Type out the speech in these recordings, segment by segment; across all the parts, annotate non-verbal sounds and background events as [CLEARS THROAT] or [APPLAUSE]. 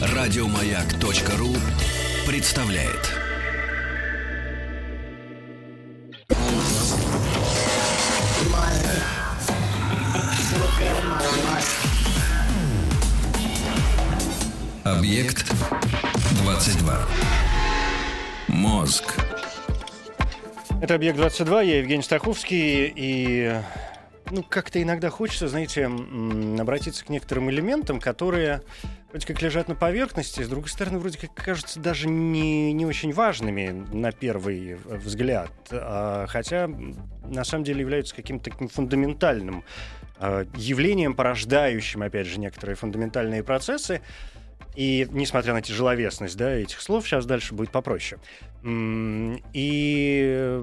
Радиомаяк.ру представляет. Объект 22. Мозг. Это «Объект-22», я Евгений Стаховский, и ну, как-то иногда хочется, знаете, обратиться к некоторым элементам, которые вроде как лежат на поверхности, с другой стороны, вроде как кажутся даже не, не очень важными на первый взгляд, а, хотя на самом деле являются каким-то таким фундаментальным а, явлением, порождающим, опять же, некоторые фундаментальные процессы. И несмотря на тяжеловесность да, этих слов, сейчас дальше будет попроще. И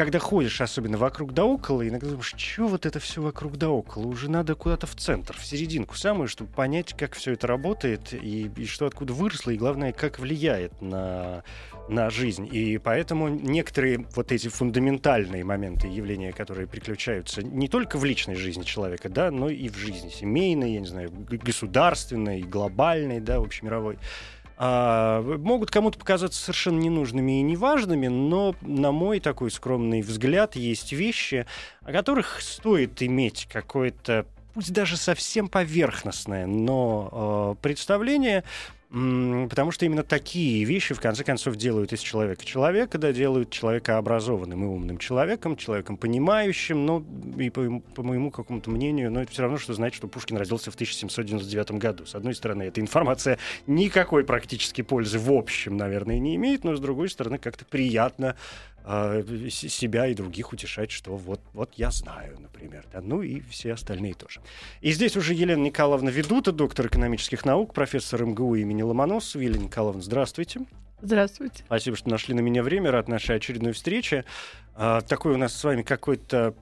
когда ходишь, особенно вокруг да около, иногда думаешь, что вот это все вокруг да около? Уже надо куда-то в центр, в серединку самую, чтобы понять, как все это работает, и, и что откуда выросло, и главное, как влияет на, на жизнь. И поэтому некоторые вот эти фундаментальные моменты явления, которые приключаются не только в личной жизни человека, да, но и в жизни семейной, я не знаю, государственной, глобальной, да, общемировой, а, могут кому-то показаться совершенно ненужными и неважными, но, на мой такой скромный взгляд, есть вещи, о которых стоит иметь какое-то, пусть даже совсем поверхностное, но э, представление, потому что именно такие вещи, в конце концов, делают из человека человека, да, делают человека образованным и умным человеком, человеком понимающим, но и по, по моему какому-то мнению, но это все равно, что знать, что Пушкин родился в 1799 году. С одной стороны, эта информация никакой практически пользы в общем, наверное, не имеет, но с другой стороны, как-то приятно себя и других утешать, что вот, вот я знаю, например, да, ну и все остальные тоже. И здесь уже Елена Николаевна Ведута, доктор экономических наук, профессор МГУ имени Ломоносова. Елена Николаевна, здравствуйте. Здравствуйте. Спасибо, что нашли на меня время, рад нашей очередной встрече. А, такой у нас с вами какой-то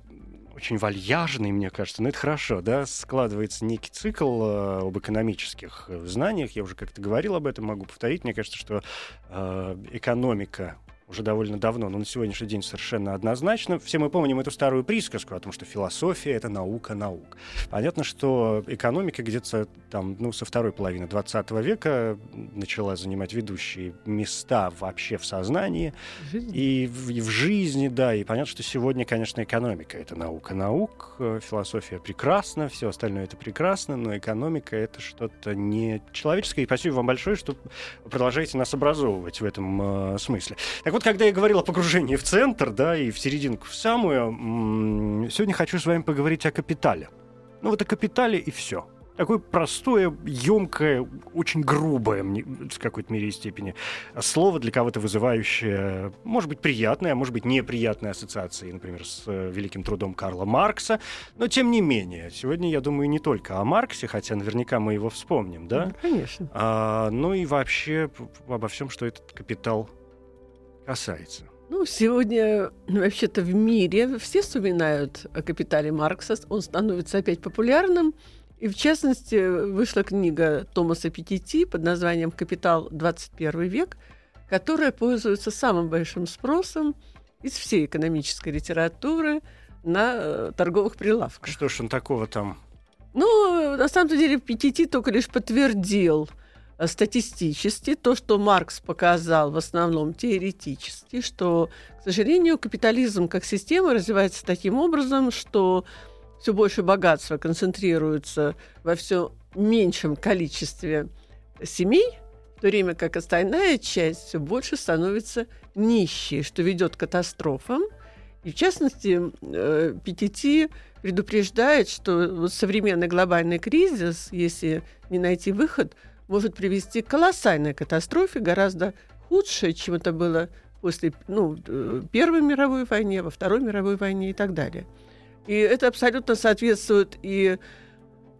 очень вальяжный, мне кажется, но это хорошо, да, складывается некий цикл э, об экономических э, знаниях, я уже как-то говорил об этом, могу повторить, мне кажется, что э, экономика уже довольно давно, но на сегодняшний день совершенно однозначно. Все мы помним эту старую присказку о том, что философия — это наука наук. Понятно, что экономика где-то там, ну, со второй половины 20 века начала занимать ведущие места вообще в сознании Жизнь. и в, и в жизни, да. И понятно, что сегодня, конечно, экономика — это наука наук, философия прекрасна, все остальное — это прекрасно, но экономика — это что-то не человеческое. И спасибо вам большое, что продолжаете нас образовывать в этом э, смысле. Так вот, когда я говорил о погружении в центр, да, и в серединку в самую, сегодня хочу с вами поговорить о капитале. Ну вот о капитале и все. Такое простое, емкое, очень грубое в какой-то мере и степени слово для кого-то вызывающее, может быть, приятные, а может быть, неприятные ассоциации, например, с э, великим трудом Карла Маркса. Но тем не менее, сегодня, я думаю, не только о Марксе, хотя наверняка мы его вспомним, да? Ну, конечно. А, ну и вообще обо всем, что этот капитал касается. Ну, сегодня [CLEARS THROAT] вообще-то в мире все вспоминают о капитале Маркса. Он становится опять популярным. И в частности, вышла книга Томаса Пикетти под названием «Капитал 21 век», которая пользуется самым большим спросом из всей экономической литературы на э, торговых прилавках. Что ж он такого там? Ну, на самом деле, Пикетти только лишь подтвердил статистически то, что Маркс показал в основном теоретически, что, к сожалению, капитализм как система развивается таким образом, что все больше богатства концентрируется во все меньшем количестве семей, в то время как остальная часть все больше становится нищей, что ведет к катастрофам. И в частности, э, Пикетти предупреждает, что современный глобальный кризис, если не найти выход, может привести к колоссальной катастрофе, гораздо худшей, чем это было после ну, э, Первой мировой войны, во Второй мировой войне и так далее. И это абсолютно соответствует и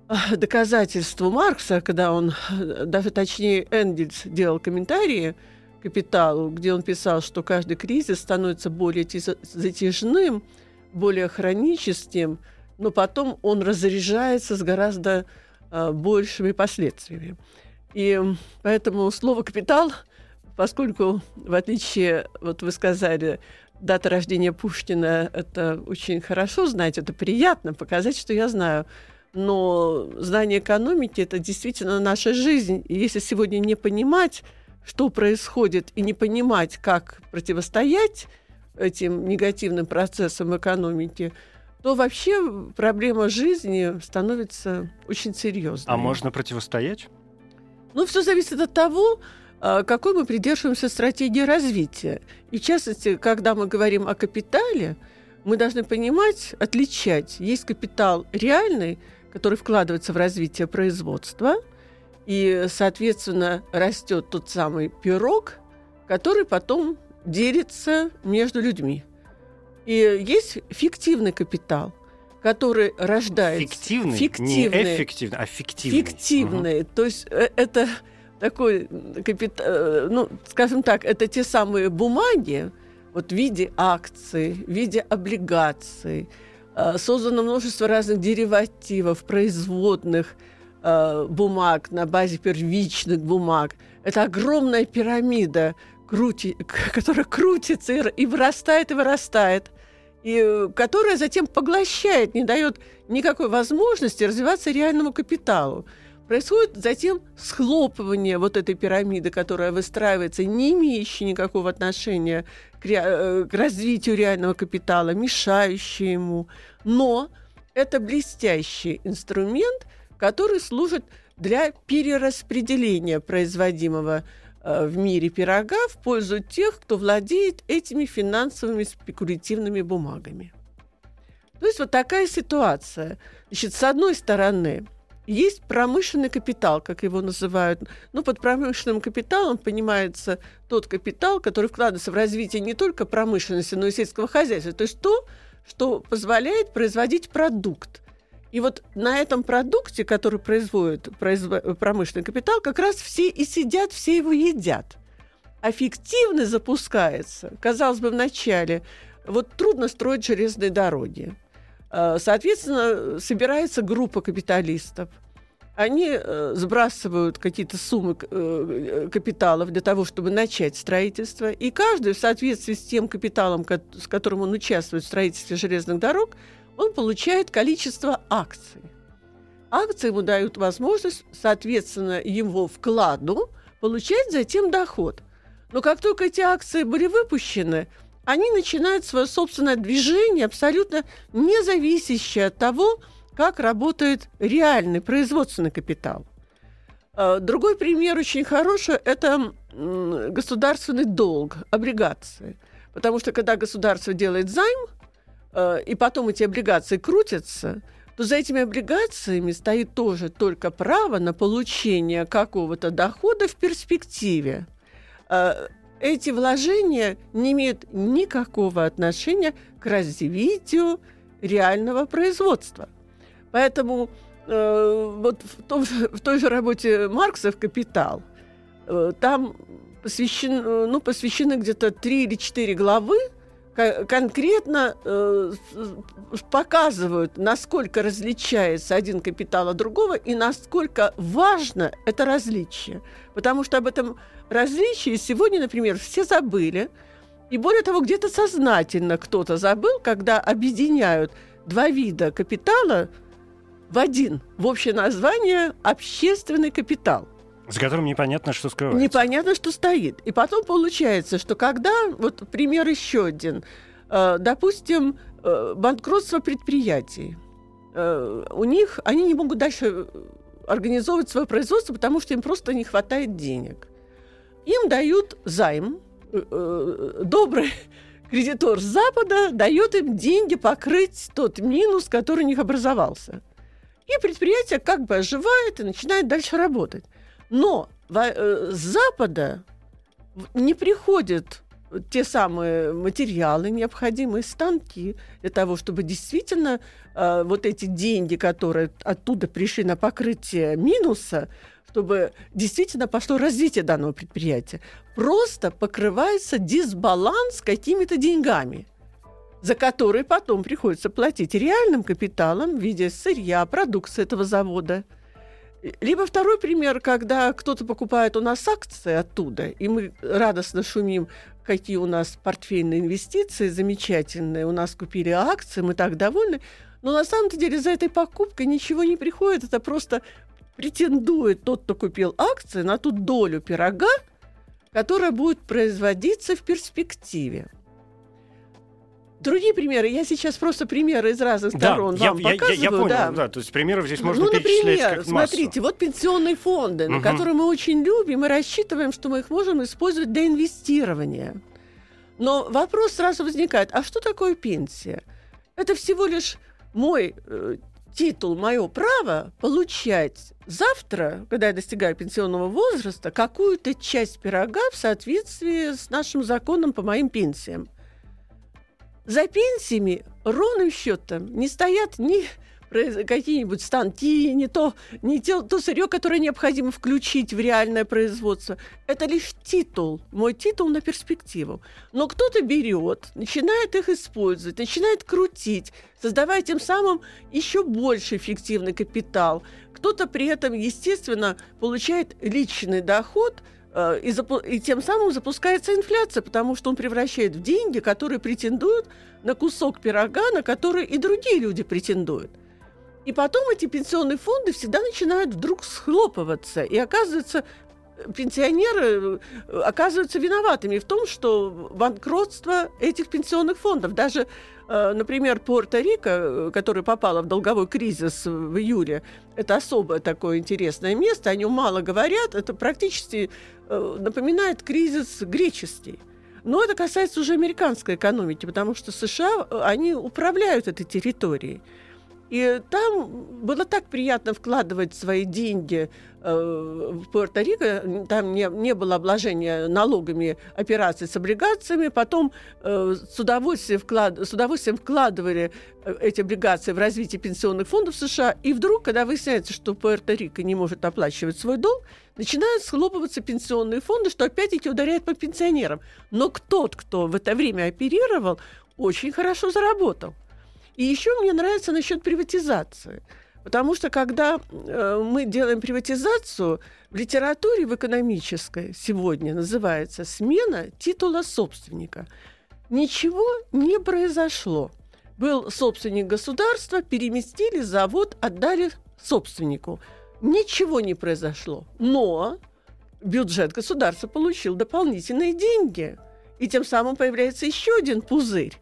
а, доказательству Маркса, когда он, э, даже точнее Энгельс делал комментарии «Капиталу», где он писал, что каждый кризис становится более затяжным, более хроническим, но потом он разряжается с гораздо а, большими последствиями. И поэтому слово «капитал», поскольку, в отличие, вот вы сказали, дата рождения Пушкина, это очень хорошо знать, это приятно показать, что я знаю. но знание экономики – это действительно наша жизнь. И если сегодня не понимать, что происходит, и не понимать, как противостоять этим негативным процессам экономики, то вообще проблема жизни становится очень серьезной. А можно противостоять? Ну, все зависит от того, а, какой мы придерживаемся стратегии развития. И в частности, когда мы говорим о капитале, мы должны понимать, отличать. Есть капитал реальный, который вкладывается в развитие производства, и, соответственно, растет тот самый пирог, который потом делится между людьми. И есть фиктивный капитал, который рождает... Фиктивный? Фиктивный. Не эффективный, а фиктивный. Фиктивный. Угу. То есть э, это такой капитал... Э, ну, скажем так, это те самые бумаги, вот в виде акций, в виде облигаций. Э, создано множество разных деривативов, производных бумаг на базе первичных бумаг. Это огромная пирамида, крути... [LAUGHS] которая крутится и вырастает и вырастает и которая затем поглощает, не дает никакой возможности развиваться реальному капиталу. Происходит затем схлопывание вот этой пирамиды, которая выстраивается, не имеющая никакого отношения к, ре... Э, к развитию реального капитала, мешающая ему. Но это блестящий инструмент, который служит для перераспределения производимого Э, в мире пирога в пользу тех, кто владеет этими финансовыми спекулятивными бумагами. То есть вот такая ситуация. Значит, с одной стороны, есть промышленный капитал, как его называют. Ну, под промышленным капиталом понимается тот капитал, который вкладывается в развитие не только промышленности, но и сельского хозяйства. То есть то, что позволяет производить продукт. И вот на этом продукте, который производит промышленный капитал, как раз все и сидят, все его едят. А фиктивно запускается, казалось бы, вначале, вот трудно строить железные дороги. А, соответственно, собирается группа капиталистов. Они э, сбрасывают какие-то суммы э, капиталов для того, чтобы начать строительство. И каждый в соответствии с тем капиталом, с которым он участвует в строительстве железных дорог, он получает количество акций. Акции ему дают возможность, соответственно, его вкладу получать затем доход. Но как только эти акции были выпущены, они начинают свое собственное движение, абсолютно не зависящее от того, как работает реальный производственный капитал. А, другой пример очень хороший – это государственный долг, облигации. Потому что когда государство делает займ – Э, и потом эти облигации крутятся, то за этими облигациями стоит тоже только право на получение какого-то дохода в перспективе. Э, эти вложения не имеют никакого отношения к развитию реального производства. Поэтому э, вот в, том, в той же работе Маркса в «Капитал» э, там посвящен, ну, посвящены где-то три или четыре главы конкретно э, показывают, насколько различается один капитал от другого и насколько важно это различие. Потому что об этом различии сегодня, например, все забыли. И более того, где-то сознательно кто-то забыл, когда объединяют два вида капитала в один, в общее название общественный капитал – за которым непонятно, что скрывается. Непонятно, что стоит. И потом получается, что когда, вот пример еще один, э, допустим, э, банкротство предприятий, э, у них, они не могут дальше организовывать свое производство, потому что им просто не хватает денег. Им дают займ, добрый [LAUGHS] кредитор с Запада дает им деньги покрыть тот минус, который у них образовался. И предприятие как бы оживает и начинает дальше работать. Но э, с Запада не приходят те самые материалы, необходимые станки для того, чтобы действительно э, вот эти деньги, которые оттуда пришли на покрытие минуса, чтобы действительно пошло развитие данного предприятия. Просто покрывается дисбаланс какими-то деньгами, за которые потом приходится платить реальным капиталом в виде сырья, продукции этого завода – либо второй пример, когда кто-то покупает у нас акции оттуда, и мы радостно шумим, какие у нас портфельные инвестиции замечательные, у нас купили акции, мы так довольны. Но на самом деле за этой покупкой ничего не приходит. Это просто претендует тот, кто купил акции, на ту долю пирога, которая будет производиться в перспективе. Другие примеры, я сейчас просто примеры из разных Да, сторон я, вам я- я- показываю. я понял, да. да. то есть примеров здесь можно ну, например, как массу. смотрите, вот пенсионные фонды, на Мгм. которые мы очень любим и рассчитываем, что мы их можем использовать для инвестирования. Но вопрос сразу возникает, а что такое пенсия? Это всего лишь мой э, титул, мое право получать завтра, когда я достигаю пенсионного возраста, какую-то часть пирога в соответствии с нашим законом по моим пенсиям. За пенсиями ровным счетом не стоят ни какие-нибудь станки, не то, не те- то сырье, которое необходимо включить в реальное производство. Это лишь титул, мой титул на перспективу. Но кто-то берет, начинает их использовать, начинает крутить, создавая тем самым еще больше эффективный капитал. Кто-то при этом, естественно, получает личный доход – и, запу- и тем самым запускается инфляция, потому что он превращает в деньги, которые претендуют на кусок пирога, на который и другие люди претендуют. И потом эти пенсионные фонды всегда начинают вдруг схлопываться. И оказывается, э, пенсионеры э, оказываются виноватыми в том, что банкротство этих пенсионных фондов. Даже, э, например, Пуэрто-Рико, э, которая попала в долговой кризис в июле, это особое такое интересное место, о нем мало говорят, это практически напоминает кризис греческий. Но это касается уже американской экономики, потому что США, они управляют этой территорией. И там было так приятно вкладывать свои деньги э, в Пуэрто-Рико. Там не, не было обложения налогами операций с облигациями. Потом э, с, удовольствием вклад, с удовольствием вкладывали э, эти облигации в развитие пенсионных фондов США. И вдруг, когда выясняется, что Пуэрто-Рико не может оплачивать свой долг, начинают схлопываться пенсионные фонды, что опять-таки ударяет по пенсионерам. Но тот, кто в это время оперировал, очень хорошо заработал. И еще мне нравится насчет приватизации. Потому что когда э, мы делаем приватизацию, в литературе в экономической сегодня называется смена титула собственника. Ничего не произошло. Был собственник государства, переместили завод, отдали собственнику. Ничего не произошло. Но бюджет государства получил дополнительные деньги. И тем самым появляется еще один пузырь.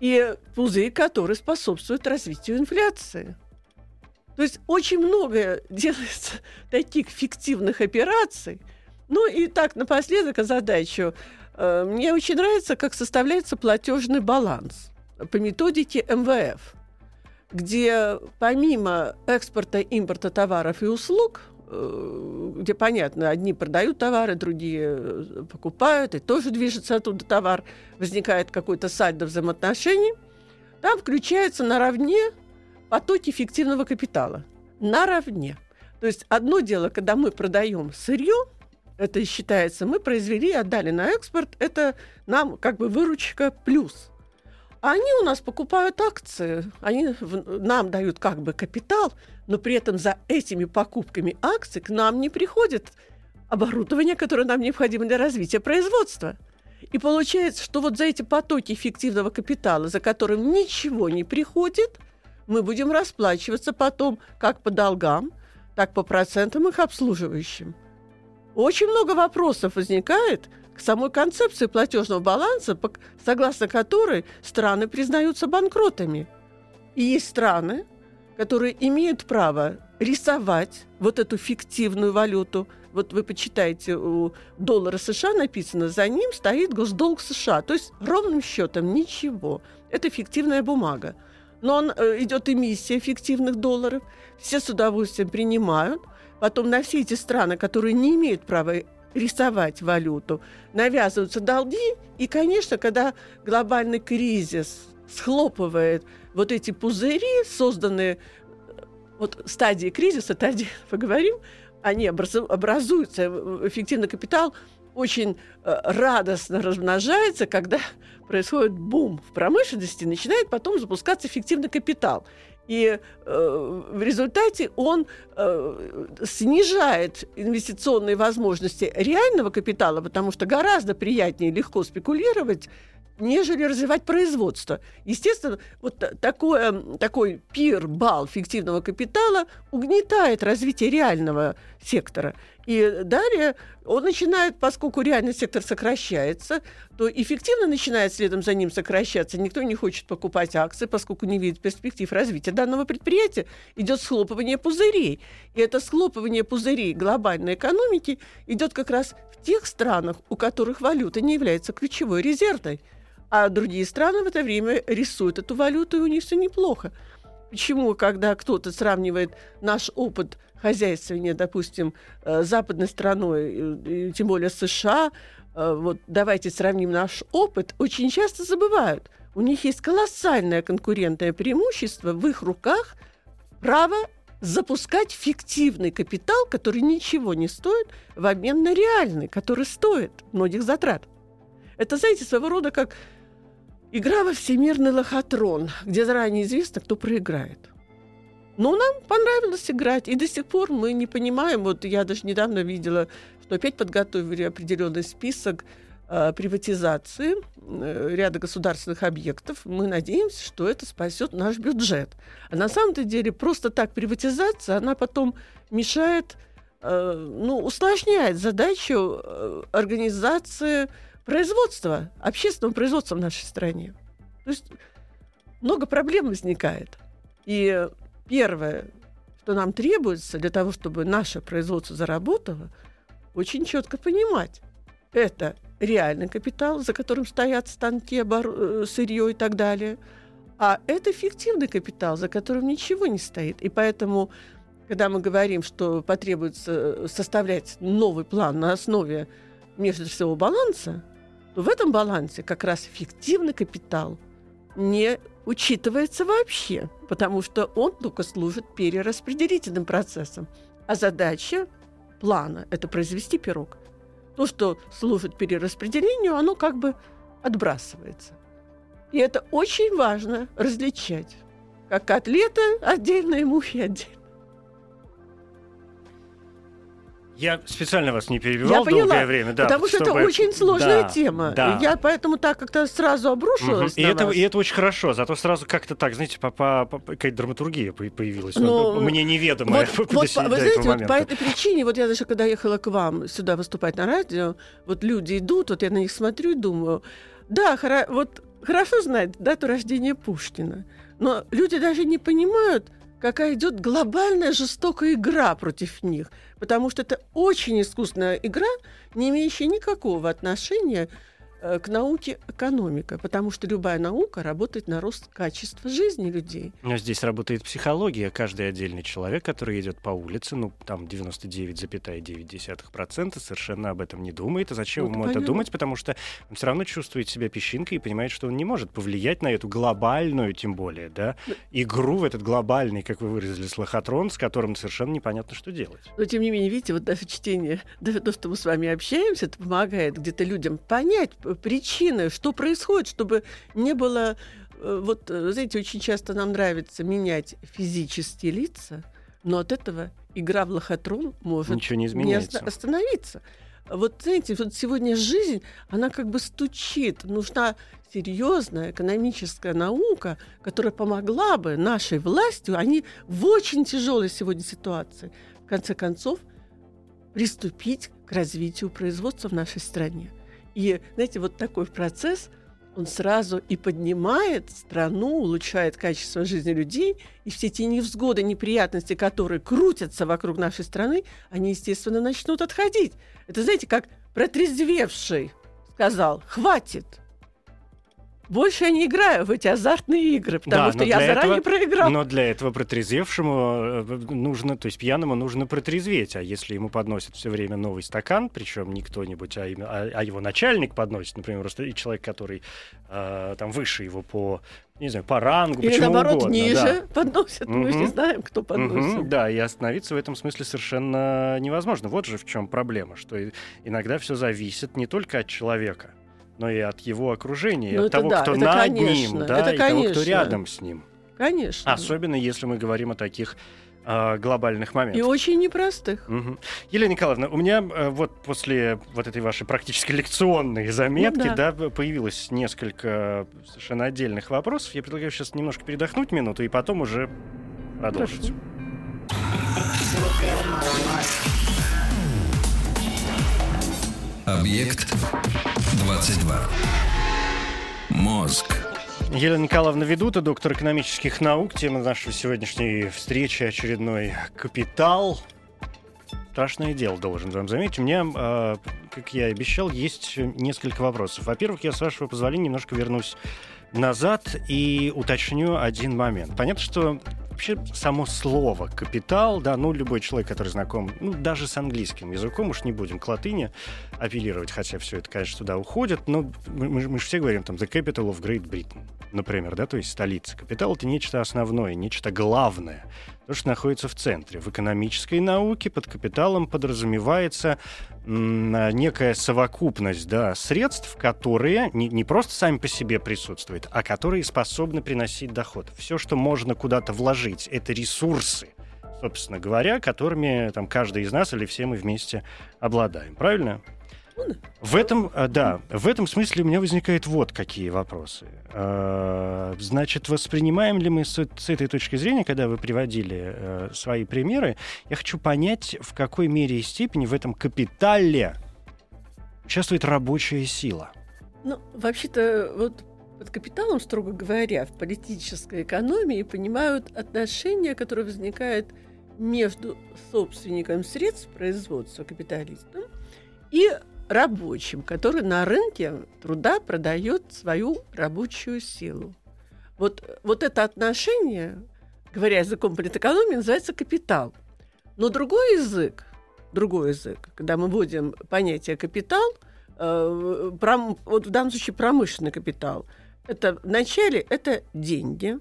И пузырь, который способствует развитию инфляции. То есть очень много [LAUGHS] делается таких фиктивных операций. Ну и так, напоследок задачу. Э, Мне очень нравится, как составляется платежный баланс по методике МВФ, где помимо экспорта, импорта товаров и услуг, где, понятно, одни продают товары, другие э, покупают, и тоже движется оттуда товар, возникает какой-то сальдо взаимоотношений, там включается наравне потоки фиктивного капитала. Наравне. То есть одно дело, когда мы продаем сырье, это считается, мы произвели, отдали на экспорт, это нам как бы выручка плюс. А они у нас покупают акции, они в- нам дают как бы капитал, но при этом за этими покупками акций к нам не приходит оборудование, которое нам необходимо для развития производства. И получается, что вот за эти потоки эффективного капитала, за которым ничего не приходит, мы будем расплачиваться потом как по долгам, так по процентам их обслуживающим. Очень много вопросов возникает к самой концепции платежного баланса, согласно которой страны признаются банкротами. И есть страны, которые имеют право рисовать вот эту фиктивную валюту. Вот вы почитаете, у доллара США написано, за ним стоит госдолг США. То есть ровным счетом ничего. Это фиктивная бумага. Но он, э, идет эмиссия фиктивных долларов, все с удовольствием принимают. Потом на все эти страны, которые не имеют права рисовать валюту, навязываются долги. И, конечно, когда глобальный кризис схлопывает вот эти пузыри, созданные э, вот стадии кризиса, тогда [LAUGHS] поговорим, они образу- образуются, э, эффективный капитал очень э, радостно размножается, когда [LAUGHS] происходит бум в промышленности, начинает потом запускаться эффективный капитал. И э, в результате он э, снижает инвестиционные возможности реального капитала, потому что гораздо приятнее легко спекулировать нежели развивать производство. Естественно, вот такое, такой пир, бал фиктивного капитала угнетает развитие реального сектора. И далее он начинает, поскольку реальный сектор сокращается, то эффективно начинает следом за ним сокращаться. Никто не хочет покупать акции, поскольку не видит перспектив развития данного предприятия. Идет схлопывание пузырей. И это схлопывание пузырей глобальной экономики идет как раз в тех странах, у которых валюта не является ключевой резервной. А другие страны в это время рисуют эту валюту, и у них все неплохо. Почему, когда кто-то сравнивает наш опыт хозяйствования, допустим, э, западной страной, тем более США, э, вот давайте сравним наш опыт, очень часто забывают. У них есть колоссальное конкурентное преимущество в их руках право запускать фиктивный капитал, который ничего не стоит, в обмен на реальный, который стоит многих затрат. Это, знаете, своего рода как игра во всемирный лохотрон, где заранее известно, кто проиграет. Но нам понравилось играть, и до сих пор мы не понимаем, вот я даже недавно видела, что опять подготовили определенный список э, приватизации э, ряда государственных объектов. Мы надеемся, что это спасет наш бюджет. А на самом-то деле просто так приватизация, она потом мешает, э, ну, усложняет задачу э, организации производства, общественного производства в нашей стране. То есть много проблем возникает. И первое, что нам требуется для того, чтобы наше производство заработало, очень четко понимать. Это реальный капитал, за которым стоят станки, обор... Э, сырье и так далее. А это фиктивный капитал, за которым ничего не стоит. И поэтому, когда мы говорим, что потребуется составлять новый план на основе межотраслевого баланса, то в этом балансе как раз фиктивный капитал не учитывается вообще, потому что он только служит перераспределительным процессом. А задача плана – это произвести пирог. То, что служит перераспределению, оно как бы отбрасывается. И это очень важно различать. Как котлета отдельно и мухи отдельно. Я специально вас не перебивал я долгое время, да. Потому что чтобы... это очень сложная да, тема. Да. Я поэтому так как-то сразу обрушилась. Угу. И, это, вас. и это очень хорошо. Зато сразу как-то так, знаете, по, по, по, какая-то драматургия появилась. Но... Мне неведомая. Вот, [LAUGHS] вот, вы знаете, вот по этой причине, вот я даже когда ехала к вам сюда выступать на радио, вот люди идут, вот я на них смотрю и думаю, да, хоро, вот хорошо знать дату рождения Пушкина, но люди даже не понимают, какая идет глобальная жестокая игра против них. Потому что это очень искусная игра, не имеющая никакого отношения к науке экономика, потому что любая наука работает на рост качества жизни людей. Но здесь работает психология. Каждый отдельный человек, который идет по улице, ну, там 99,9% совершенно об этом не думает. А зачем Вот ему понятно. это думать? Потому что он все равно чувствует себя песчинкой и понимает, что он не может повлиять на эту глобальную, тем более, да, игру в этот глобальный, как вы выразились, лохотрон, с которым совершенно непонятно, что делать. Но тем не менее, видите, вот даже чтение, [LAUGHS] даже то, что мы с вами общаемся, это помогает где-то людям понять причины, что происходит, чтобы не было... э, Вот, э, знаете, очень часто нам нравится менять физические лица, но от этого игра в лохотрон может Ничего не не изменяется. оста- остановиться. Вот знаете, вот сегодня жизнь, она как бы стучит. Нужна серьезная экономическая наука, которая помогла бы нашей властью, они в очень тяжелой сегодня ситуации, в конце концов, приступить к развитию производства в нашей стране. И, знаете, вот такой процесс, он сразу и поднимает страну, улучшает качество жизни людей, и все те невзгоды, неприятности, которые крутятся вокруг нашей страны, они, естественно, начнут отходить. Это, знаете, как протрезвевший сказал, хватит. Больше я не играю в эти азартные игры, потому Да, что я заранее этого- проиграл. Но для этого протрезвевшему э, нужно, то есть пьяному нужно протрезветь, а если ему подносят все время новый стакан, причем не кто-нибудь, а, именно- а- а его начальник подносит, например, и человек, который э, там выше его по, не знаю, по рангу, Или почему наоборот, угодно, ниже подносят. Мы же не знаем, кто да. Подносит. да, и остановиться в этом смысле совершенно невозможно. Вот же в чем проблема, что иногда все зависит не только от человека, но и от его окружения, и Ну, от того, да, кто над конечно, ним, да, это и того, кто конечно. рядом с ним. Конечно. Особенно если мы говорим о таких э, глобальных моментов. И очень непростых. Мгм. Елена Николаевна, у меня э, вот после вот этой вашей практически лекционной заметки, Ну да. да. появилось несколько совершенно отдельных вопросов. Я предлагаю сейчас немножко передохнуть минуту и потом уже продолжить. Хорошо. Объект 22. Мозг. Елена Николаевна Ведута, доктор экономических наук. Тема нашей сегодняшней встречи очередной «Капитал». Страшное дело, должен вам заметить. У меня, э, как я и обещал, есть несколько вопросов. Во-первых, я, с вашего позволения, немножко вернусь назад и уточню один момент. Понятно, что вообще само слово «капитал», да, ну, любой человек, который знаком, ну, даже с английским языком, уж не будем к латыни апеллировать, хотя все это, конечно, туда уходит, но мы, мы, же- все говорим, там, the capital of Great Britain, например, да, то есть столица. Капитал — это нечто основное, нечто главное, то, что находится в центре. В экономической науке под капиталом подразумевается некая совокупность да, средств, которые не, не просто сами по себе присутствуют, а которые способны приносить доход. Все, что можно куда-то вложить, это ресурсы, собственно говоря, которыми там, каждый из нас или все мы вместе обладаем. Правильно? В этом, а, да, в этом смысле у меня возникают вот какие вопросы. А, Значит, воспринимаем ли мы с, с этой точки зрения, когда вы приводили э, свои примеры, я хочу понять, в какой мере и степени в этом капитале участвует рабочая сила. Ну, вообще-то, вот под капиталом, строго говоря, в политической экономии понимают отношения, которые возникают между собственником средств производства, капиталистом, и рабочим, который на рынке труда продает свою рабочую силу. Вот, вот это отношение, говоря языком политэкономии, называется капитал. Но другой язык, другой язык, когда мы вводим понятие капитал, э, пром- вот в данном случае промышленный капитал, это вначале это деньги,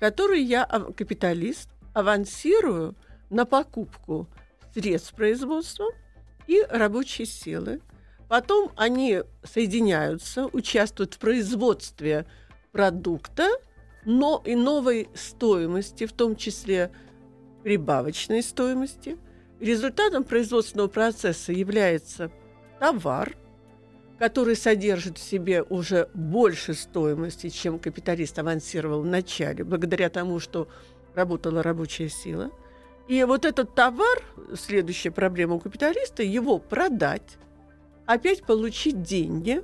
которые я, капиталист, авансирую на покупку средств производства и рабочей силы. Потом они соединяются, участвуют в производстве продукта, но и новой стоимости, в том числе прибавочной стоимости. Результатом производственного процесса является товар, который содержит в себе уже больше стоимости, чем капиталист авансировал в начале, благодаря тому, что работала рабочая сила. И вот этот товар, следующая проблема у капиталиста, его продать, опять получить деньги.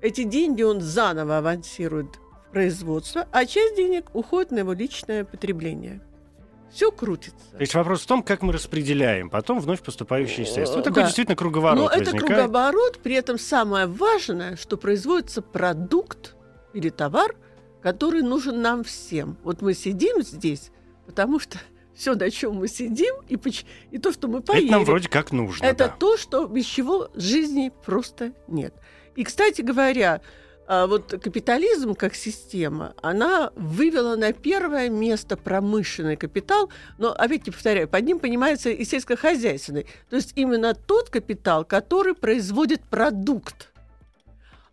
Эти деньги он заново авансирует в производство, а часть денег уходит на его личное потребление. Все крутится. То есть вопрос в том, как мы распределяем потом вновь поступающие средства. Э, Вот такой да. действительно круговорот Но это возникает. кругооборот, при этом самое важное, что производится продукт или товар, который нужен нам всем. Вот мы сидим здесь, потому что все, на чем мы сидим, и, поч- и то, что мы поели, Это нам вроде как нужно. это да. то, что без чего жизни просто нет. И, кстати говоря, а, вот капитализм как система, она вывела на первое место промышленный капитал, но, опять-таки повторяю, под ним понимается и сельскохозяйственный. То есть именно тот капитал, который производит продукт.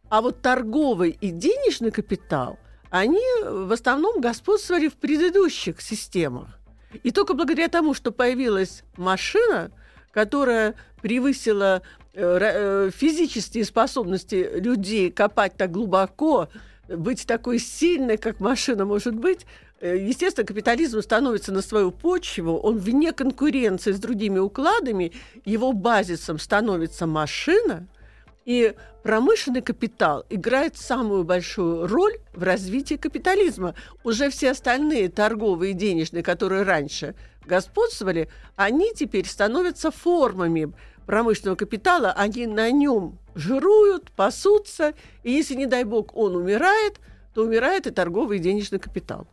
А вот торговый и денежный капитал, они в основном господствовали в предыдущих системах. И только благодаря тому, что появилась машина, которая превысила э, э, физические способности людей копать так глубоко, быть такой сильной, как машина может быть, э, естественно, капитализм становится на свою почву, он вне конкуренции с другими укладами, его базисом становится машина, и промышленный капитал играет самую большую роль в развитии капитализма. Уже все остальные торговые и денежные, которые раньше господствовали, они теперь становятся формами промышленного капитала, они на нем жируют, пасутся, и если, не дай бог, он умирает, то умирает и торговый и денежный капитал.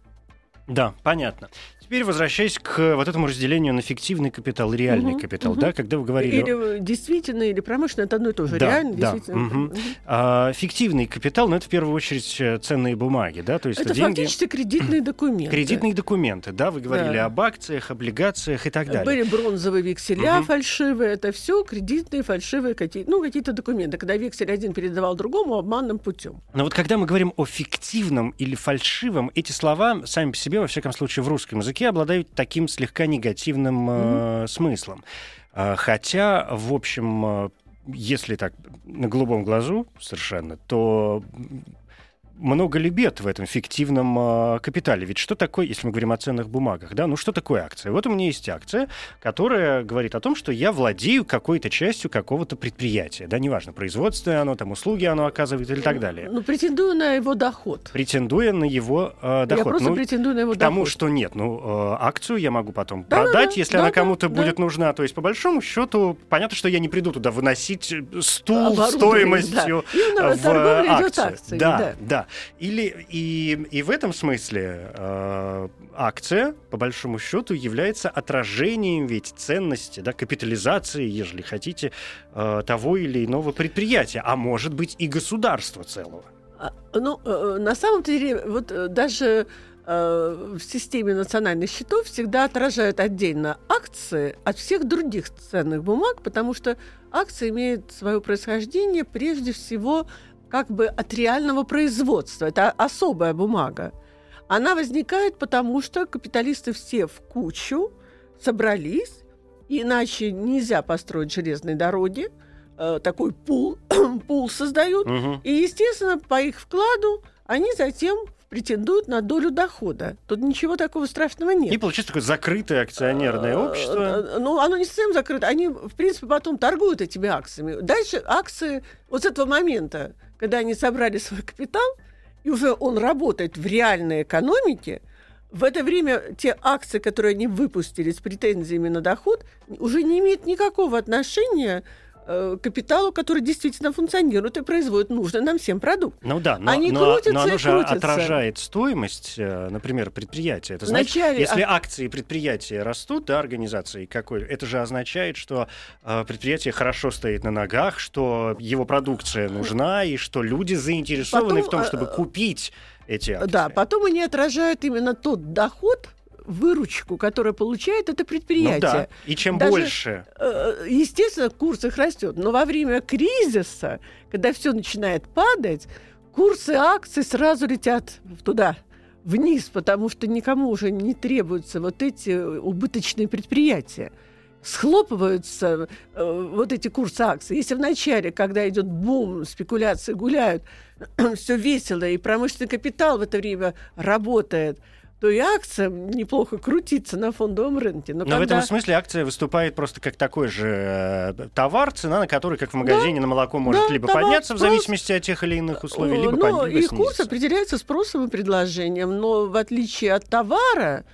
Да, понятно. Теперь возвращаясь к вот этому разделению на фиктивный капитал и реальный Мгм, капитал, мгм. да, когда вы говорили... Или действительно, или промышленный, это одно и то же. Да, Реально, да, действительно. Мгм. А, фиктивный капитал, ну, это в первую очередь э, ценные бумаги, да, то есть Это деньги... фактически кредитные [CLEARS THROAT] документы. Кредитные документы, да, вы говорили Да. об акциях, облигациях и так далее. Были бронзовые векселя Мгм. фальшивые, это все кредитные фальшивые какие, ну, какие-то документы, когда вексель один передавал другому обманным путем. Но вот когда мы говорим о фиктивном или фальшивом, эти слова сами по себе, во всяком случае, в русском языке языке обладают таким слегка негативным э, смыслом. А, Хотя, в общем, э, если так на голубом глазу совершенно, то много ли бед в этом фиктивном э, капитале? Ведь что такое, если мы говорим о ценных бумагах, да, ну что такое акция? Вот у меня есть акция, которая говорит о том, что я владею какой-то частью какого-то предприятия, да, неважно, производство оно, там, услуги оно оказывает или так далее. Ну, претендую на его доход. Претендуя на его э, доход. Я просто Ну, претендую на его к тому, доход. что нет, ну, э, акцию я могу потом Да-да-да, продать, если она да-да, кому-то да. будет нужна. То есть, по большому счету, понятно, что я не приду туда выносить стул стоимостью да. В акцию. акциями, да, да. да. Или и, и в этом смысле э, акция, по большому счету, является отражением ведь ценности, да, капитализации, ежели хотите, э, того или иного предприятия, а может быть и государства целого. А, Ну, э, на самом деле, вот э, даже э, в системе национальных счетов всегда отражают отдельно акции от всех других ценных бумаг, потому что акция имеет свое происхождение прежде всего как бы от реального производства. Это особая бумага. Она возникает потому, что капиталисты все в кучу собрались, иначе нельзя построить железные дороги, э, такой пул, [CLEARS THROAT] пул создают, Мгм. и, естественно, по их вкладу они затем претендуют на долю дохода. Тут ничего такого страшного нет. И получается такое закрытое акционерное Э, общество. э, Ну, оно не совсем закрыто. Они, в принципе, потом торгуют этими акциями. Дальше акции вот с этого момента, когда они собрали свой капитал, и уже он работает в реальной экономике, в это время те акции, которые они выпустили с претензиями на доход, уже не имеют никакого отношения э, капиталу, который действительно функционирует и производит нужный нам всем продукт. Ну да, но, Они но, крутятся но оно и же крутятся. отражает стоимость, э, например, предприятия. Это значит, Вначале если ак- акции предприятия растут, да, организации какой, это же означает, что э, предприятие хорошо стоит на ногах, что его продукция нужна и что люди заинтересованы Потом, в том, чтобы э, купить эти акции. Да, потом они отражают именно тот доход, выручку, которую получает это ну предприятие. да. И чем Даже- больше Э, Естественно, курс их растет, но во время кризиса, когда все начинает падать, курсы акций сразу летят туда, вниз, потому что никому уже не требуются вот эти убыточные предприятия. Схлопываются э, вот эти курсы акций. Если в начале, когда идет бум, спекуляции гуляют, [CLEARS THROAT] все весело, и промышленный капитал в это время работает, то и акция неплохо крутится на фондовом рынке. Но, Но в когда- этом смысле акция выступает просто как такой же э, товар, цена на который, как в магазине на молоко, может да, либо подняться в спрос. зависимости от тех или иных условий, либо, Ну, под- либо их курс снизиться. определяется спросом и предложением, но в отличие от товара,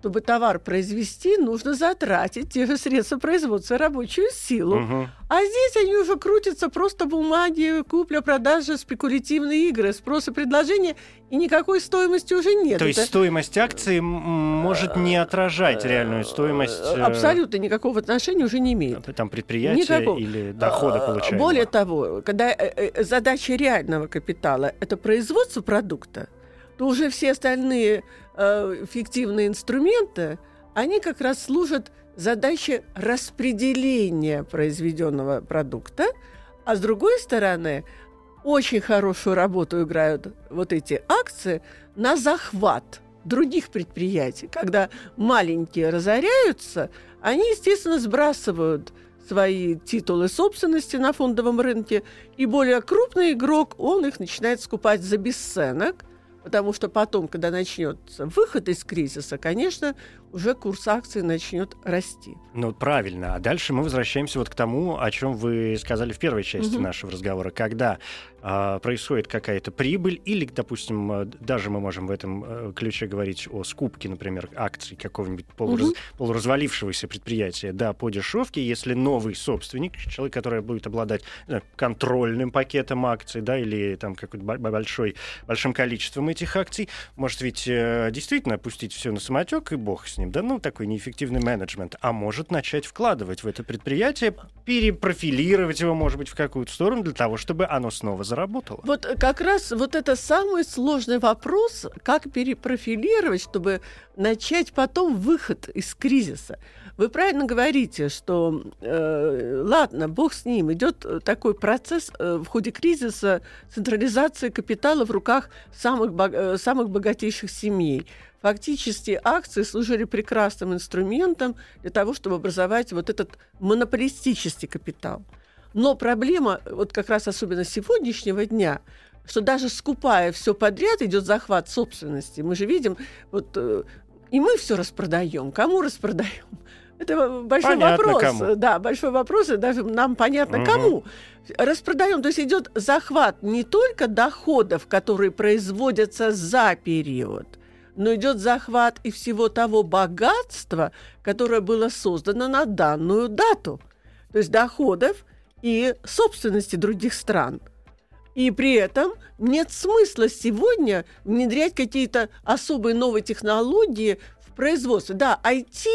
чтобы товар произвести, нужно затратить те же средства производства рабочую силу. Мгм. А здесь они уже крутятся просто бумаги, купля-продажа, спекулятивные игры, спрос и предложение, и никакой стоимости уже нет. То есть Это, стоимость акции может не отражать реальную стоимость э, абсолютно никакого отношения уже не имеет. там предприятия Никакого. или дохода А, получаемого. Более того, когда э, э, задача реального капитала – это производство продукта, то уже все остальные э, фиктивные инструменты, они как раз служат задаче распределения произведенного продукта, а с другой стороны, очень хорошую работу играют вот эти акции на захват других предприятий. Когда маленькие разоряются, они, естественно, сбрасывают свои титулы собственности на фондовом рынке, и более крупный игрок, он их начинает скупать за бесценок, потому что потом, когда начнется выход из кризиса, конечно, уже курс акций начнет расти. Ну, правильно. А дальше мы возвращаемся вот к тому, о чем вы сказали в первой части Мгм. нашего разговора. Когда а, происходит какая-то прибыль, или, допустим, а, даже мы можем в этом э, ключе говорить о скупке, например, акций какого-нибудь полураз- Мгм. полуразвалившегося предприятия, да, по дешевке, если новый собственник, человек, который будет обладать знаю, контрольным пакетом акций, да, или там какой-то бо- большой, большим количеством этих акций, может ведь э, действительно опустить все на самотек, и бог с ним, да, ну, такой неэффективный менеджмент, а может начать вкладывать в это предприятие, перепрофилировать его, может быть, в какую-то сторону для того, чтобы оно снова заработало. Вот э, как раз вот это самый сложный вопрос, как перепрофилировать, чтобы начать потом выход из кризиса. Вы правильно говорите, что э, ладно, бог с ним, идет э, такой процесс э, в ходе кризиса централизации капитала в руках самых, бог- э, самых богатейших семей. Фактически акции служили прекрасным инструментом для того, чтобы образовать вот этот монополистический капитал. Но проблема, вот как раз особенно сегодняшнего дня, что даже скупая все подряд, идет захват собственности. Мы же видим, вот э, и мы все распродаем. Кому распродаем? [LAUGHS] Это большой понятно, вопрос. Кому. Да, большой вопрос, и даже нам понятно, угу. кому. Распродаем. То есть идет захват не только доходов, которые производятся за период, но идет захват и всего того богатства, которое было создано на данную дату. То есть доходов и собственности других стран. И при этом нет смысла сегодня внедрять какие-то особые новые технологии в производстве. Да, IT,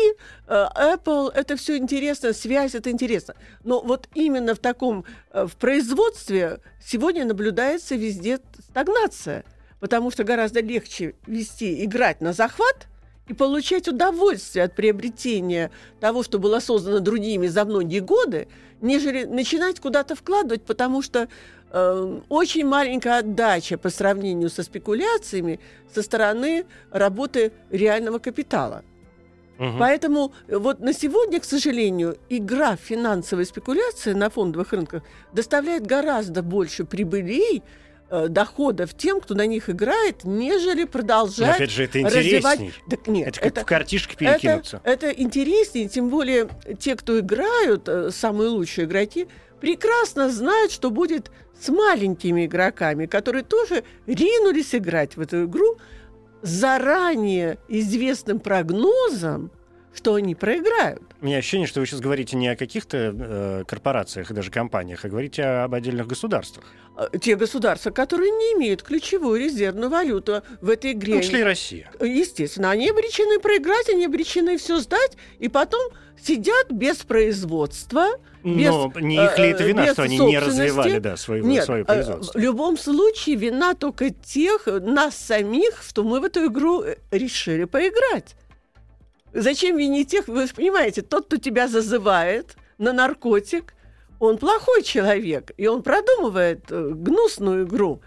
э, Apple, это все интересно, связь, это интересно. Но вот именно в таком, э, в производстве сегодня наблюдается везде стагнация. Потому что гораздо легче вести, играть на захват – и получать удовольствие от приобретения того, что было создано другими за многие годы, нежели начинать куда-то вкладывать, потому что э, очень маленькая отдача по сравнению со спекуляциями со стороны работы реального капитала. Угу. Поэтому вот на сегодня, к сожалению, игра в финансовые спекуляции на фондовых рынках доставляет гораздо больше прибылей, Э, доходов тем, кто на них играет, нежели продолжать Но опять же, это развивать... Так нет, это как это, в картишке перекинуться. Это, это интереснее, тем более те, кто играют, э, самые лучшие игроки, прекрасно знают, что будет с маленькими игроками, которые тоже ринулись играть в эту игру заранее известным прогнозом, что они проиграют. У меня ощущение, что вы сейчас говорите не о каких-то э, корпорациях и даже компаниях, а говорите об отдельных государствах. Э, те государства, которые не имеют ключевую резервную валюту в этой игре. В том числе и Россия. Естественно, они обречены проиграть, они обречены все сдать, и потом сидят без производства. Без, Но не их ли это вина, что они не развивали да, свое, Нет, свое э, производство? В любом случае вина только тех, нас самих, что мы в эту игру решили поиграть. Зачем винить тех? Вы понимаете, тот, кто тебя зазывает на наркотик, он плохой человек, и он продумывает э, гнусную игру.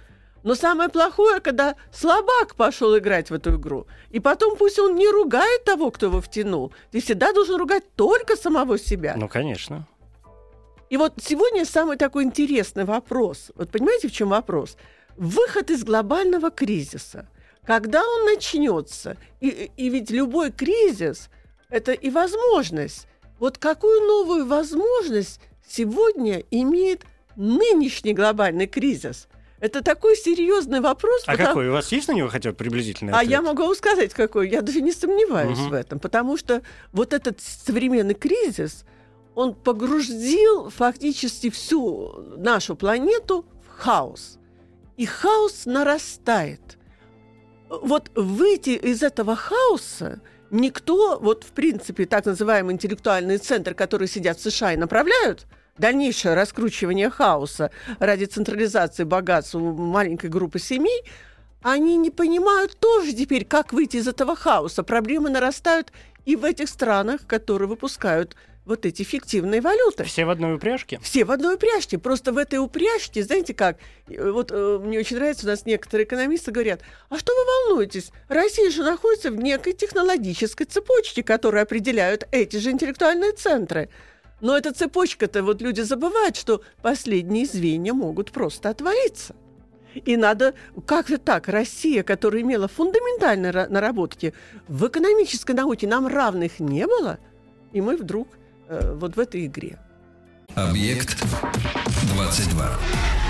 Но самое плохое, когда слабак пошел играть в эту игру. И потом пусть он не ругает того, кто его втянул. Ты всегда должен ругать только самого себя. Ну, конечно. И вот сегодня самый такой интересный вопрос. Вот понимаете, в чем вопрос? Выход из глобального кризиса – когда он начнется? И, и ведь любой кризис – это и возможность. Вот какую новую возможность сегодня имеет нынешний глобальный кризис? Это такой серьезный вопрос. А потому... какой? У вас есть на него хотя бы приблизительный ответ? А я могу вам сказать, какой. Я даже не сомневаюсь угу. в этом. Потому что вот этот современный кризис, он погрузил фактически всю нашу планету в хаос. И хаос нарастает вот выйти из этого хаоса никто, вот в принципе так называемый интеллектуальный центр, который сидят в США и направляют дальнейшее раскручивание хаоса ради централизации богатства маленькой группы семей, они не понимают тоже теперь, как выйти из этого хаоса. Проблемы нарастают и в этих странах, которые выпускают вот эти фиктивные валюты. Все в одной упряжке? Все в одной упряжке. Просто в этой упряжке, знаете как, э, вот э, мне очень нравится, у нас некоторые экономисты говорят, а что вы волнуетесь? Россия же находится в некой технологической цепочке, которая определяют эти же интеллектуальные центры. Но эта цепочка-то, вот люди забывают, что последние звенья могут просто отвалиться. И надо, как же так, Россия, которая имела фундаментальные наработки в экономической науке, нам равных не было, и мы вдруг вот в этой игре. Объект 22.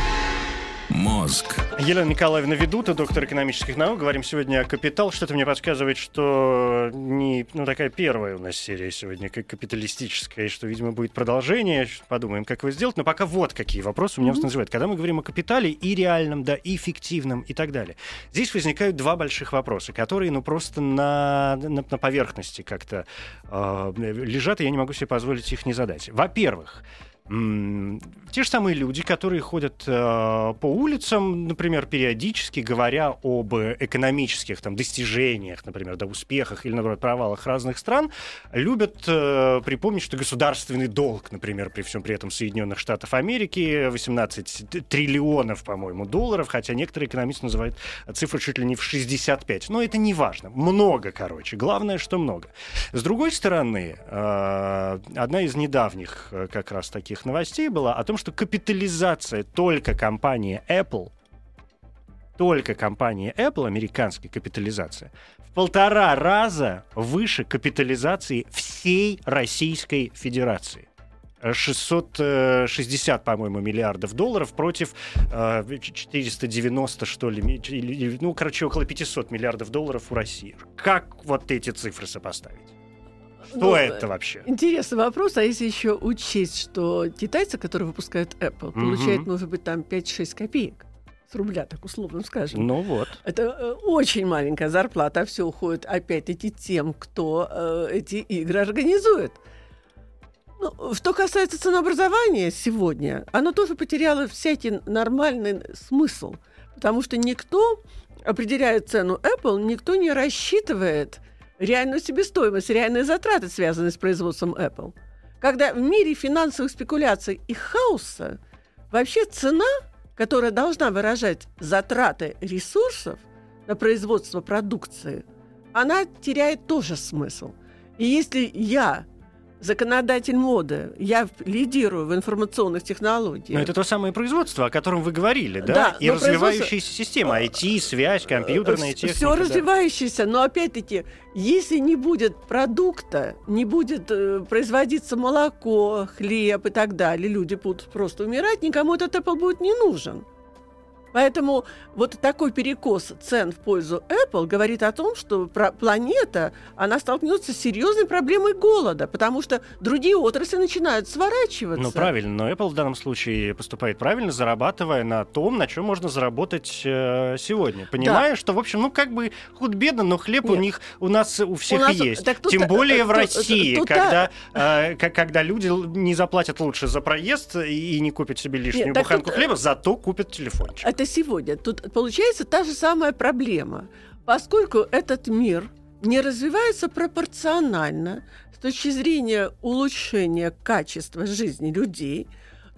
Мозг. Елена Николаевна Ведута, доктор экономических наук. Говорим сегодня о «Капитал». Что-то мне подсказывает, что не ну, такая первая у нас серия сегодня, как капиталистическая, и что, видимо, будет продолжение. Подумаем, как его сделать. Но пока вот какие вопросы у меня mm-hmm. называют. Когда мы говорим о капитале и реальном, да, и фиктивном, и так далее. Здесь возникают два больших вопроса, которые, ну, просто на, на, на поверхности как-то э, лежат, и я не могу себе позволить их не задать. Во-первых, те же самые люди, которые ходят э, по улицам, например, периодически говоря об экономических там, достижениях, например, да, успехах или, наоборот, провалах разных стран, любят э, припомнить, что государственный долг, например, при всем при этом Соединенных Штатов Америки 18 триллионов, по-моему, долларов, хотя некоторые экономисты называют цифру чуть ли не в 65. Но это не важно. Много, короче. Главное, что много. С другой стороны, э, одна из недавних э, как раз таких таких новостей была о том, что капитализация только компании Apple только компании Apple, американская капитализация, в полтора раза выше капитализации всей Российской Федерации. 660, по-моему, миллиардов долларов против э, 490, что ли, ну, короче, около 500 миллиардов долларов у России. Как вот эти цифры сопоставить? Что ну, это вообще? Интересный вопрос. А если еще учесть, что китайцы, которые выпускают Apple, угу. получают, может быть, там 5-6 копеек с рубля, так условно скажем. Ну вот. Это э, очень маленькая зарплата, а все уходит опять-таки тем, кто э, эти игры организует. Ну, что касается ценообразования сегодня, оно тоже потеряло всякий нормальный смысл, потому что никто, определяя цену Apple, никто не рассчитывает реальную себестоимость, реальные затраты, связанные с производством Apple. Когда в мире финансовых спекуляций и хаоса вообще цена, которая должна выражать затраты ресурсов на производство продукции, она теряет тоже смысл. И если я законодатель моды, я лидирую в информационных технологиях. Но это то самое производство, о котором вы говорили, да? да И развивающаяся производство... система, IT, связь, компьютерная техника. Все да. развивающееся, но опять-таки, если не будет продукта, не будет э, производиться молоко, хлеб и так далее, люди будут просто умирать, никому этот Apple будет не нужен. Поэтому вот такой перекос цен в пользу Apple говорит о том, что планета, она столкнется с серьезной проблемой голода, потому что другие отрасли начинают сворачиваться. Ну, правильно, но Apple в данном случае поступает правильно, зарабатывая на том, на чем можно заработать э, сегодня. Понимая, да. что, в общем, ну, как бы худ-бедно, но хлеб Нет. у них, у нас у всех у нас, есть. Так тут, Тем более тут, в России, тут, когда, э, когда люди не заплатят лучше за проезд и не купят себе лишнюю Нет, буханку тут, хлеба, зато купят телефончик. Это сегодня. Тут получается та же самая проблема. Поскольку этот мир не развивается пропорционально с точки зрения улучшения качества жизни людей,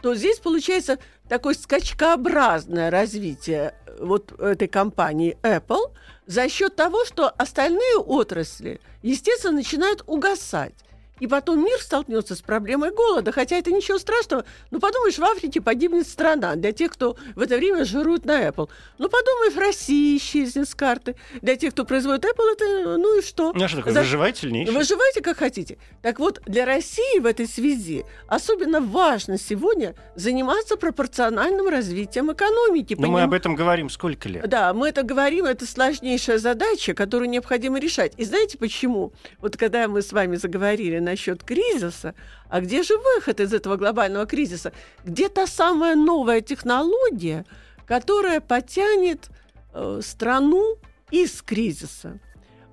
то здесь получается такое скачкообразное развитие вот этой компании Apple за счет того, что остальные отрасли, естественно, начинают угасать. И потом мир столкнется с проблемой голода, хотя это ничего страшного. Ну, подумаешь, в Африке погибнет страна для тех, кто в это время жирует на Apple. Ну, подумаешь, Россия исчезнет с карты. Для тех, кто производит Apple, это ну и что? Ну, а что такое? За... Выживайте или Выживайте, как хотите. Так вот, для России в этой связи особенно важно сегодня заниматься пропорциональным развитием экономики. Но Поним... мы об этом говорим сколько лет? Да, мы это говорим, это сложнейшая задача, которую необходимо решать. И знаете почему? Вот когда мы с вами заговорили насчет кризиса, а где же выход из этого глобального кризиса? Где та самая новая технология, которая потянет э, страну из кризиса?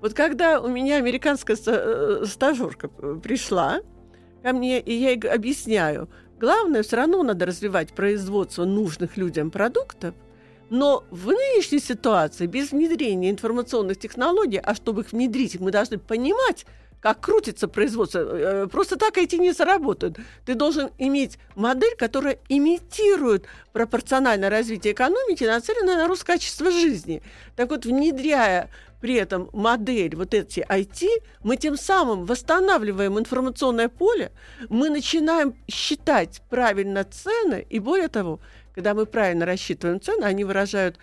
Вот когда у меня американская э, стажерка э, пришла ко мне, и я ей объясняю, главное, все равно надо развивать производство нужных людям продуктов, но в нынешней ситуации, без внедрения информационных технологий, а чтобы их внедрить, мы должны понимать, как крутится производство. Э, просто так эти не заработают. Ты должен иметь модель, которая имитирует пропорциональное развитие экономики, нацеленное на рост качества жизни. Так вот, внедряя при этом модель вот эти IT, мы тем самым восстанавливаем информационное поле, мы начинаем считать правильно цены, и более того, когда мы правильно рассчитываем цены, они выражают э,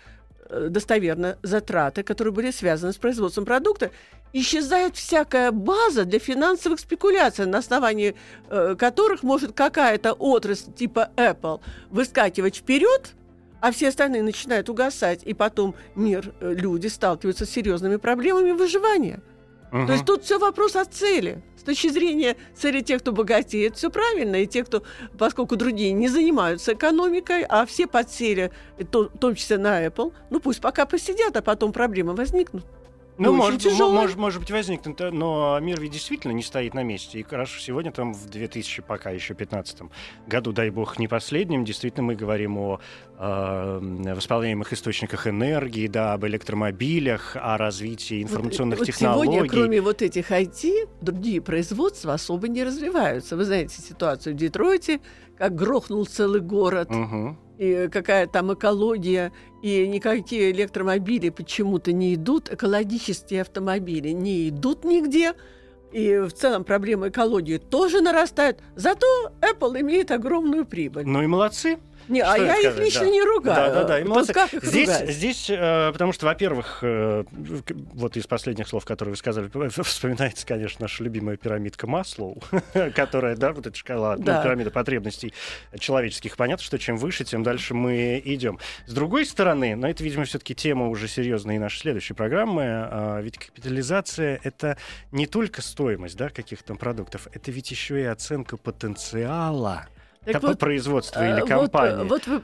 достоверно затраты, которые были связаны с производством продукта, исчезает всякая база для финансовых спекуляций, на основании э, которых может какая-то отрасль типа Apple выскакивать вперед, а все остальные начинают угасать, и потом мир, э, люди сталкиваются с серьезными проблемами выживания. Угу. То есть тут все вопрос о цели. Точки зрения цели тех, кто богатеет, все правильно, и те, кто, поскольку другие не занимаются экономикой, а все подсели, в том числе на Apple, ну пусть пока посидят, а потом проблемы возникнут. Ну, очень может, тяжелая. может, может быть, возникнет, э, но мир ведь действительно не стоит на месте. И хорошо, сегодня там в 2000, пока еще 15 году, дай бог, не последнем, действительно мы говорим о э, восполняемых источниках энергии, да, об электромобилях, о развитии информационных вот, технологий. Сегодня, кроме вот этих IT, другие производства особо не развиваются. Вы знаете ситуацию в Детройте, как грохнул целый город, Мгм. И какая там экология, и никакие электромобили почему-то не идут, экологические автомобили не идут нигде. И в целом проблема экологии тоже нарастает. Зато Apple имеет огромную прибыль. Ну и молодцы. Не, Что а я их сказать, лично да. не ругаю. Да, да, да. и молодцы. Вот как их здесь, ругать? здесь э, потому что, во-первых, э, вот из последних слов, которые вы сказали, вспоминается, конечно, наша любимая пирамидка Маслоу, [LAUGHS] которая, да, вот эта шкала, ну, Да. пирамида потребностей человеческих. Понятно, что чем выше, тем дальше мы идем. С другой стороны, но это, видимо, все-таки тема уже серьезная и нашей следующей программы, а, ведь капитализация — это не только стоимость да, каких-то продуктов, это ведь еще и оценка потенциала Так да, вот, Э, или вот, компании. э, Вот, вы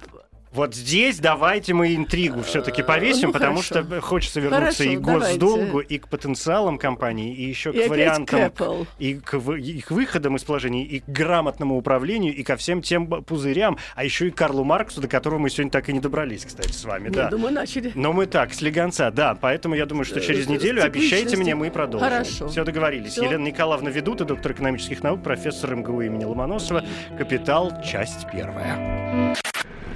Вот здесь давайте мы интригу все-таки Э, повесим, ну, потому хорошо. что хочется вернуться Хорошо, и к давайте. госдолгу, и к потенциалам компании, и еще и к вариантам, к и к, и к выходам из положений, и к грамотному управлению, и ко всем тем пузырям, а еще и Карлу Марксу, до которого мы сегодня так и не добрались, кстати, с вами. Не, да. думаю, начали. Но мы так, с легонца, да. Поэтому я думаю, что Э, через с неделю обещайте мне, мы продолжим. Хорошо. Все договорились. Всё. Елена Николаевна Ведута, доктор экономических наук, профессор МГУ имени Ломоносова. Капитал, часть первая.